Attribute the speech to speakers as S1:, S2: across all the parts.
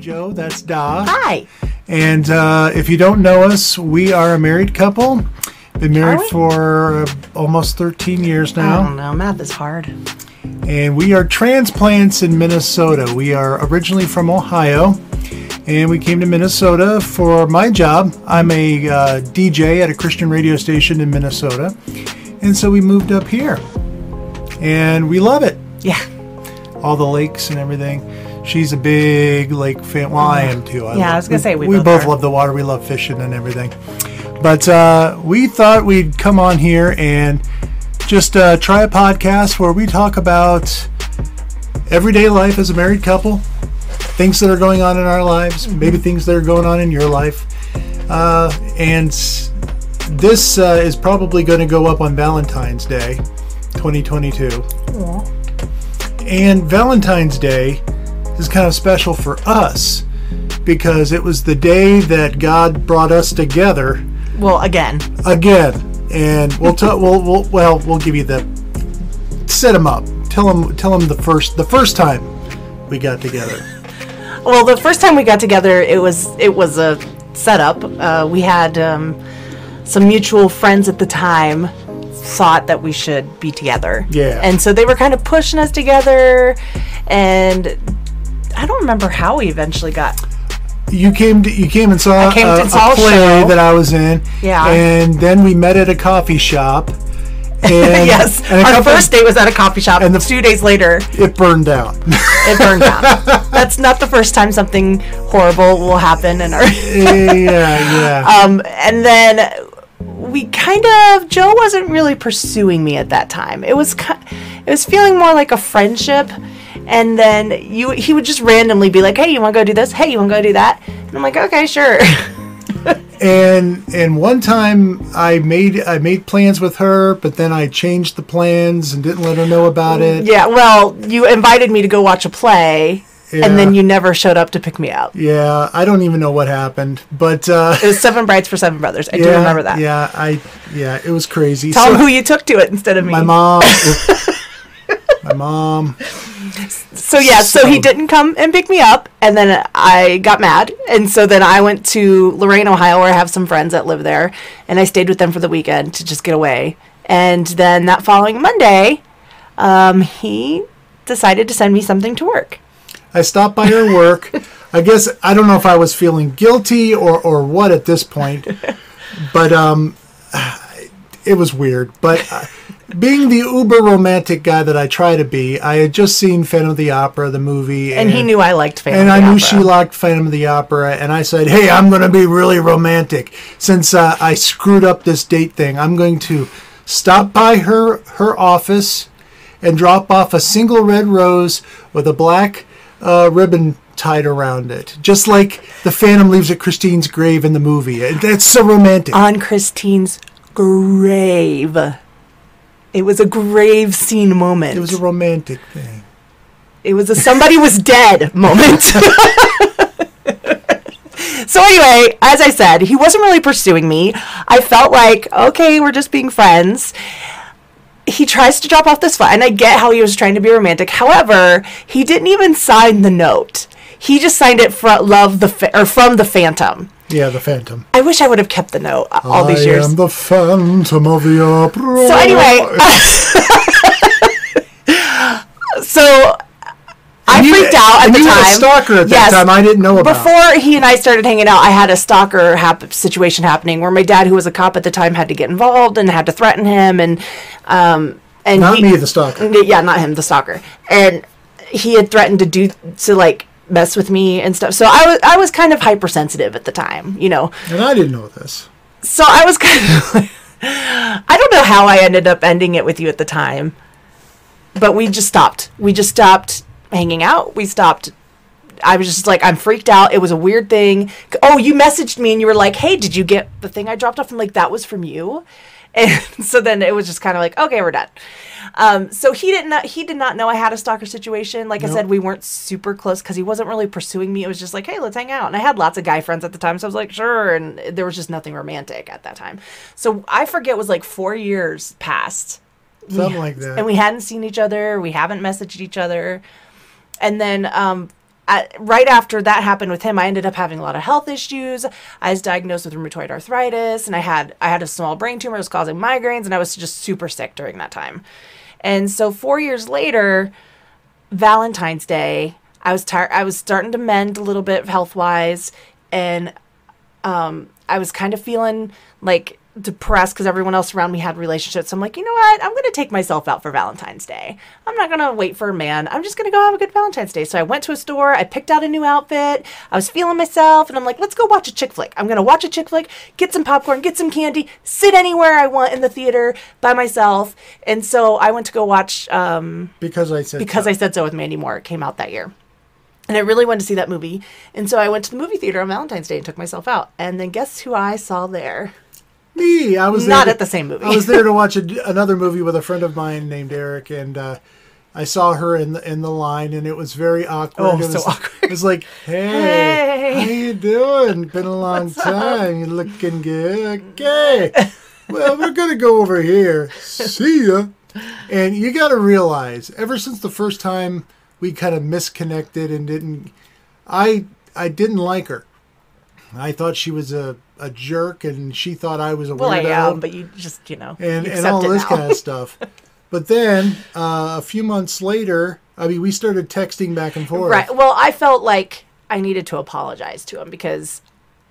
S1: Joe. That's Da.
S2: Hi.
S1: And uh, if you don't know us, we are a married couple. Been married for uh, almost 13 years now.
S2: I don't know. Math is hard.
S1: And we are transplants in Minnesota. We are originally from Ohio. And we came to Minnesota for my job. I'm a uh, DJ at a Christian radio station in Minnesota. And so we moved up here. And we love it.
S2: Yeah.
S1: all the lakes and everything. She's a big lake fan. Well, I am too.
S2: Yeah, I was gonna say we
S1: we
S2: both
S1: both love the water. We love fishing and everything. But uh, we thought we'd come on here and just uh, try a podcast where we talk about everyday life as a married couple, things that are going on in our lives,
S2: Mm-hmm.
S1: maybe things that are going on in your life, uh, and this uh, is probably going to go up on Valentine's Day, 2022. And Valentine's Day is kind of special for us because it was the day that God brought us together
S2: Well, again.
S1: again. And we'll tell we'll, we'll well we'll give you the set them up. Tell them tell them the first the first time we got together.
S2: Well, the first time we got together, it was it was a setup. Uh, we had um, some mutual friends at the time thought that we should be together.
S1: Yeah.
S2: And so they were kind of pushing us together, and I don't remember how we eventually got.
S1: You came to, you came and saw,
S2: I came
S1: a,
S2: and
S1: a
S2: a
S1: play
S2: show.
S1: that I was in.
S2: Yeah.
S1: And then we met at a coffee shop. And,
S2: yes,
S1: and
S2: our
S1: couple-
S2: first date was at a coffee shop,
S1: and
S2: and
S1: the-
S2: two days later,
S1: it burned down.
S2: it burned down. That's not the first time something horrible will happen in our.
S1: yeah, yeah.
S2: Um, and then we kind of Joe wasn't really pursuing me at that time. It was it was feeling more like a friendship. And then you he would just randomly be like, "Hey, you want to go do this? Hey, you want to go do that?" And I'm like, "Okay, sure."
S1: and and one time I made I made plans with her, but then I changed the plans and didn't let her know about it.
S2: yeah, well, you invited me to go watch a play, and then you never showed up to pick me up.
S1: Yeah, I don't even know what happened, but uh,
S2: It was Seven Brides for Seven Brothers. I
S1: yeah,
S2: do remember that.
S1: Yeah, I yeah, it was crazy.
S2: Tell
S1: So,
S2: them who you took to it instead of me.
S1: my mom. my mom.
S2: So yeah, so, he didn't come and pick me up, and then I got mad, and so then I went to Lorain, Ohio, where I have some friends that live there, and I stayed with them for the weekend to just get away. And then that following Monday, um, he decided to send me something to work.
S1: I stopped by her work. I guess I don't know if I was feeling guilty or or what at this point, but um, it was weird. But uh, being the uber romantic guy that I try to be, I had just seen Phantom of the Opera, the movie,
S2: And he knew I liked Phantom
S1: and I knew
S2: Opera.
S1: she liked Phantom of the Opera, and I said, "Hey, I'm going to be really romantic since uh, I screwed up this date thing. I'm going to stop by her her office and drop off a single red rose with a black uh, ribbon tied around it, just like the Phantom leaves at Christine's grave in the movie. And That's so romantic.
S2: on Christine's grave. It was a grave scene moment.
S1: it was a romantic thing.
S2: It was a somebody was dead moment. so anyway, as I said, he wasn't really pursuing me. I felt like, okay, we're just being friends. He tries to drop off this flight, and I get how he was trying to be romantic. However, he didn't even sign the note. He just signed it from love the fa- or from the Phantom.
S1: Yeah, the Phantom.
S2: I wish I would have kept the note all these
S1: I
S2: years.
S1: I am the Phantom of the Opera.
S2: So anyway, so I
S1: you-
S2: freaked out at the
S1: you
S2: time.
S1: had a stalker at that
S2: Yes.
S1: time. I didn't know about.
S2: Before he and I started hanging out, I had a stalker hap- situation happening where my dad, who was a cop at the time, had to get involved and had to threaten him, and um, and
S1: Not
S2: he-
S1: me, the stalker.
S2: yeah, not him, the stalker, and he had threatened to do to like mess with me and stuff. So I was I was kind of hypersensitive at the time, you know.
S1: And I didn't know this.
S2: So I was kind of like, I don't know how I ended up ending it with you at the time, but we just stopped. We just stopped hanging out. We stopped. I was just like, I'm freaked out. It was a weird thing. Oh, you messaged me and you were like, hey, did you get the thing I dropped off? I'm like, that was from you. And so then it was just kind of like, okay, we're done. Um, so he didn't. Know, he did not know I had a stalker situation. Like I said, we weren't super close because he wasn't really pursuing me. It was just like, hey, let's hang out. And I had lots of guy friends at the time, so I was like, sure. And there was just nothing romantic at that time. So I forget it was like four years passed,
S1: Something like that.
S2: and we hadn't seen each other. We haven't messaged each other. And then um, at, right after that happened with him, I ended up having a lot of health issues. I was diagnosed with rheumatoid arthritis, and I had I had a small brain tumor that was causing migraines, and I was just super sick during that time. And so four years later, Valentine's Day, I was tired. I was starting to mend a little bit health wise, and um, I was kind of feeling like depressed because everyone else around me had relationships. So I'm like, you know what? I'm going to take myself out for Valentine's Day. I'm not going to wait for a man. I'm just going to go have a good Valentine's Day. So I went to a store. I picked out a new outfit. I was feeling myself. And I'm like, let's go watch a chick flick. I'm going to watch a chick flick, get some popcorn, get some candy, sit anywhere I want in the theater by myself. And so I went to go watch um,
S1: Because I said
S2: Because
S1: so.
S2: I Said So with Mandy Moore. It came out that year. And I really wanted to see that movie. And so I went to the movie theater on Valentine's Day and took myself out. And then guess who I saw there?
S1: Me. I was
S2: Not
S1: there
S2: at the same movie.
S1: I was there to watch a, another movie with a friend of mine named Eric, and uh, I saw her in the in the line, and it was very awkward.
S2: Oh,
S1: it
S2: so awkward.
S1: It was like, hey,
S2: Hey.
S1: how you doing? Been a long time. You're looking good. Okay. well, we're gonna go over here. See ya. And you got to realize, ever since the first time we kind of misconnected and didn't, I I didn't like her. I thought she was a, a jerk, and she thought I was a
S2: well, I
S1: weirdo
S2: am, but you just, you know,
S1: and,
S2: you
S1: and all this kind of stuff. But then uh, a few months later, I mean, we started texting back and forth.
S2: Right. Well, I felt like I needed to apologize to him because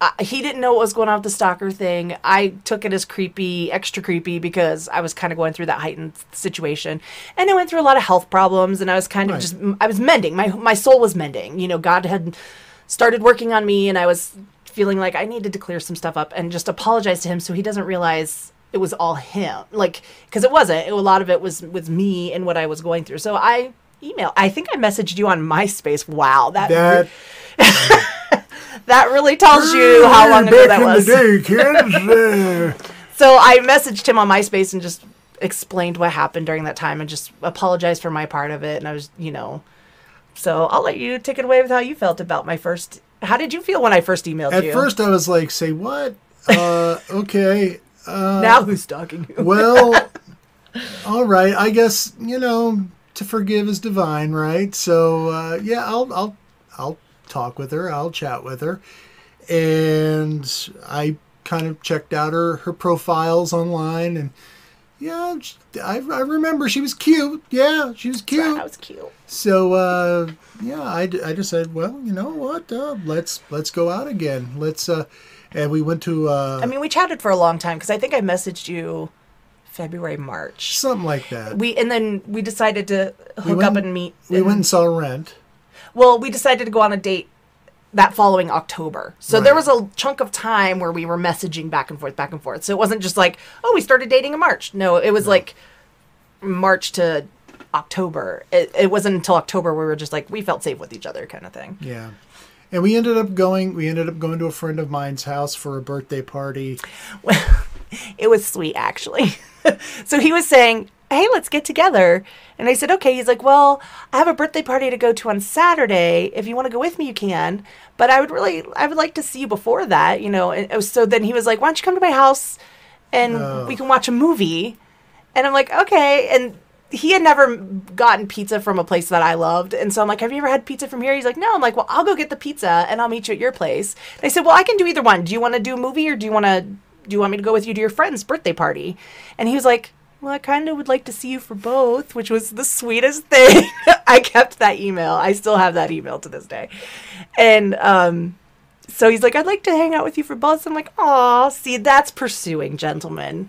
S2: I, he didn't know what was going on with the stalker thing. I took it as creepy, extra creepy, because I was kind of going through that heightened situation, and I went through a lot of health problems, and I was kind of
S1: Right.
S2: just I was mending. My my soul was mending. You know, God had started working on me, and I was feeling like I needed to clear some stuff up and just apologize to him so he doesn't realize it was all him. Like, because it wasn't. It, a lot of it was with me and what I was going through. So I email. I think I messaged you on MySpace. Wow, that
S1: That
S2: that really tells you how long ago that was.
S1: the day,
S2: So I messaged him on MySpace and just explained what happened during that time and just apologized for my part of it. And I was, you know, so I'll let you take it away with how you felt about my first. How did you feel when I first emailed you?
S1: at first, I was like, "Say what? Uh, okay. Uh,
S2: now who's stalking you?
S1: well, all right. I guess you know to forgive is divine, right? So uh, yeah, I'll I'll I'll talk with her. I'll chat with her, and I kind of checked out her her profiles online, and yeah, I, I remember she was cute. Yeah, she was cute.
S2: That was cute.
S1: So uh, yeah, I just said, well, you know what? Uh, let's let's go out again. Let's uh, and we went to uh,
S2: I mean, we chatted for a long time because I think I messaged you February, March.
S1: something like that.
S2: We and then we decided to hook
S1: went-
S2: up and meet.
S1: we
S2: and-
S1: went and saw Rent.
S2: Well, we decided to go on a date that following October. So there was a chunk of time where we were messaging back and forth, back and forth. So it wasn't just like, oh, we started dating in March. No, it was like March to October. It, it wasn't until October where we were just like, we felt safe with each other kind of thing.
S1: Yeah. And we ended up going. We ended up going to a friend of mine's house for a birthday party.
S2: It was sweet, actually. so he was saying, hey, let's get together. And I said, okay. He's like, well, I have a birthday party to go to on Saturday. If you want to go with me, you can. But I would really, I would like to see you before that, you know. And oh, so then he was like, why don't you come to my house and
S1: Oh.
S2: we can watch a movie? And I'm like, okay. And he had never gotten pizza from a place that I loved. And so I'm like, have you ever had pizza from here? He's like, no. I'm like, well, I'll go get the pizza and I'll meet you at your place. And I said, well, I can do either one. Do you want to do a movie or do you want to, do you want me to go with you to your friend's birthday party? And he was like, well, I kind of would like to see you for both, which was the sweetest thing. I kept that email. I still have that email to this day. And, um, so he's like, I'd like to hang out with you for both. I'm like, aw, see, that's pursuing, gentlemen.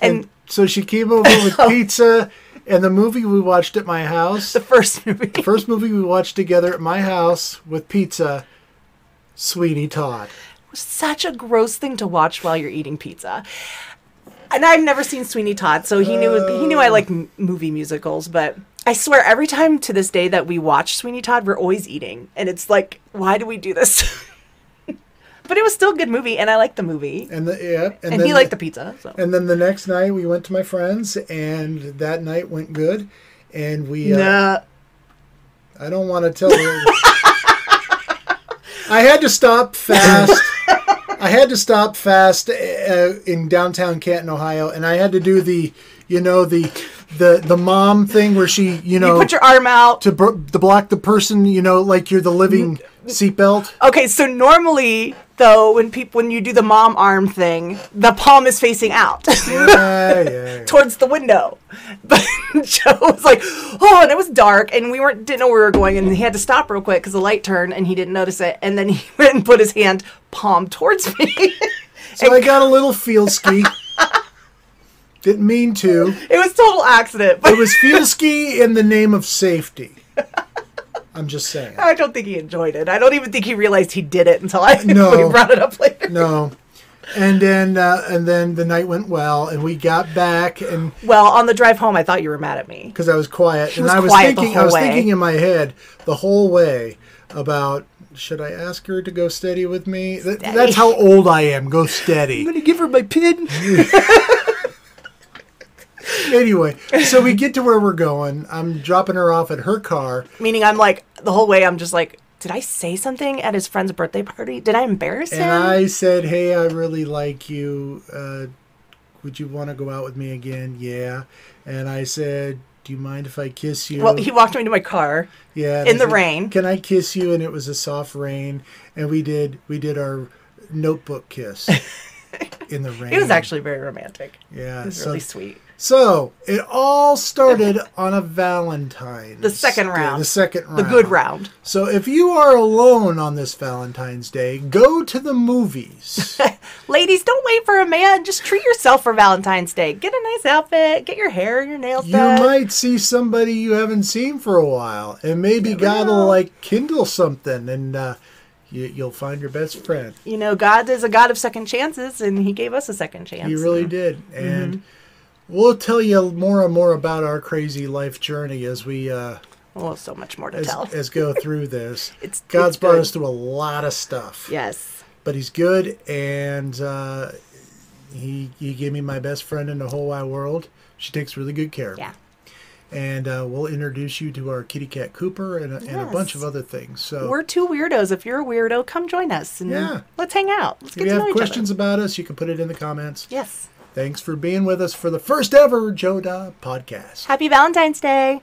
S2: And,
S1: And so she came over with pizza and the movie we watched at my house.
S2: the first movie.
S1: The first movie we watched together at my house with pizza, Sweeney Todd.
S2: such a gross thing to watch while you're eating pizza. And I've never seen Sweeney Todd, so he knew he knew I like m- movie musicals. But I swear, every time to this day that we watch Sweeney Todd, we're always eating, and it's like, why do we do this? but it was still a good movie, and I liked the movie,
S1: And the yeah, and,
S2: and he liked the pizza. So.
S1: And then the next night we went to my friends, and that night went good. And we, uh,
S2: Nah.
S1: I don't want to tell you. I had to stop fast. I had to stop fast uh, in downtown Canton, Ohio, and I had to do the, you know, the the the mom thing where she, you know,
S2: You put your arm out.
S1: to br- to block the person, you know, like you're the living seatbelt.
S2: Okay, so normally though, when people when you do the mom arm thing, the palm is facing out
S1: Yeah, yeah, yeah.
S2: towards the window. But Joe was like, "Oh," and it was dark, and we weren't didn't know where we were going, and he had to stop real quick because the light turned, and he didn't notice it, and then he went and put his hand palm towards me.
S1: So I got a little feel ski. Didn't mean to.
S2: it was total accident,
S1: It was feel ski in the name of safety. I'm just saying.
S2: I don't think he enjoyed it. I don't even think he realized he did it until I
S1: No.
S2: brought it up later.
S1: No. And then uh, and then the night went well, and we got back, and
S2: Well, on the drive home, I thought you were mad at me.
S1: because I was quiet, and
S2: was
S1: I was
S2: quiet
S1: thinking, I was
S2: way.
S1: thinking in my head the whole way about should I ask her to go steady with me?
S2: Steady.
S1: that's how old I am. Go steady.
S2: I'm gonna give her my pin.
S1: anyway, so we get to where we're going. I'm dropping her off at her car.
S2: Meaning, I'm like the whole way. I'm just like, did I say something at his friend's birthday party? Did I embarrass him?
S1: And I said, "Hey, I really like you. Uh, would you want to go out with me again?" Yeah. And I said, "Do you mind if I kiss you?"
S2: well, he walked me to my car.
S1: yeah.
S2: in the
S1: said,
S2: rain.
S1: Can I kiss you? And it was a soft rain, and we did we did our notebook kiss in the rain.
S2: It was actually very romantic.
S1: yeah.
S2: It was
S1: so,
S2: really sweet.
S1: So it all started on a Valentine's.
S2: The second
S1: Day,
S2: round.
S1: The second round.
S2: The good round.
S1: So if you are alone on this Valentine's Day, go to the movies.
S2: Ladies, don't wait for a man. Just treat yourself for Valentine's Day. Get a nice outfit. Get your hair and your nails done.
S1: you might see somebody you haven't seen for a while, and maybe God will like kindle something, and uh, you, you'll find your best friend.
S2: you know, God is a God of second chances, and He gave us a second chance.
S1: He really did, and
S2: Mm-hmm.
S1: We'll tell you more and more about our crazy life journey as we uh,
S2: Well, so much more to
S1: as,
S2: tell.
S1: as go through this.
S2: It's-
S1: God's
S2: it's
S1: brought us through a lot of stuff,
S2: yes.
S1: but He's good, and uh, he he gave me my best friend in the whole wide world. She takes really good care of me.
S2: Yeah.
S1: and uh, we'll introduce you to our kitty cat Cooper and a, and a bunch of other things. So
S2: We're two weirdos. If you're a weirdo, come join us and
S1: Yeah.
S2: let's hang out. Let's
S1: if
S2: get
S1: you
S2: to know
S1: have questions about us, you can put it in the comments.
S2: Yes.
S1: Thanks for being with us for the first ever Joda podcast.
S2: Happy Valentine's Day.